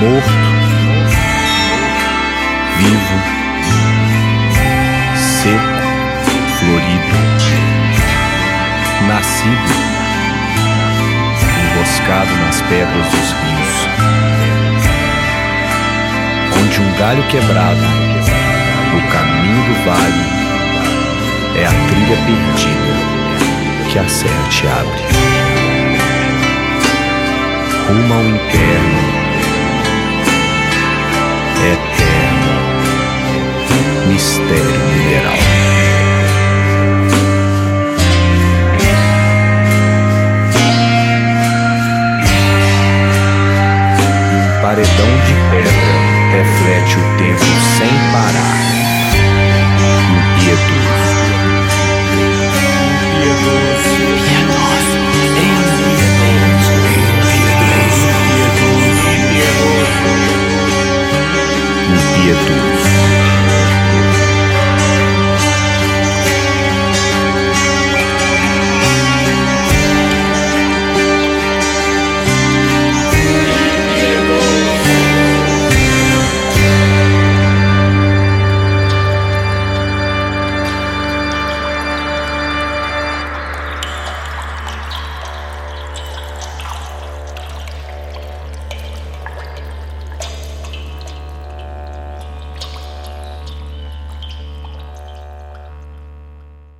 morto, vivo, seco, florido, nascido, emboscado nas pedras dos rios. Onde um galho quebrado, o caminho do vale é a trilha perdida que a serra te abre. Rumo ao inferno eterno, mistério mineral. Um paredão de pedra reflete o tempo sem parar.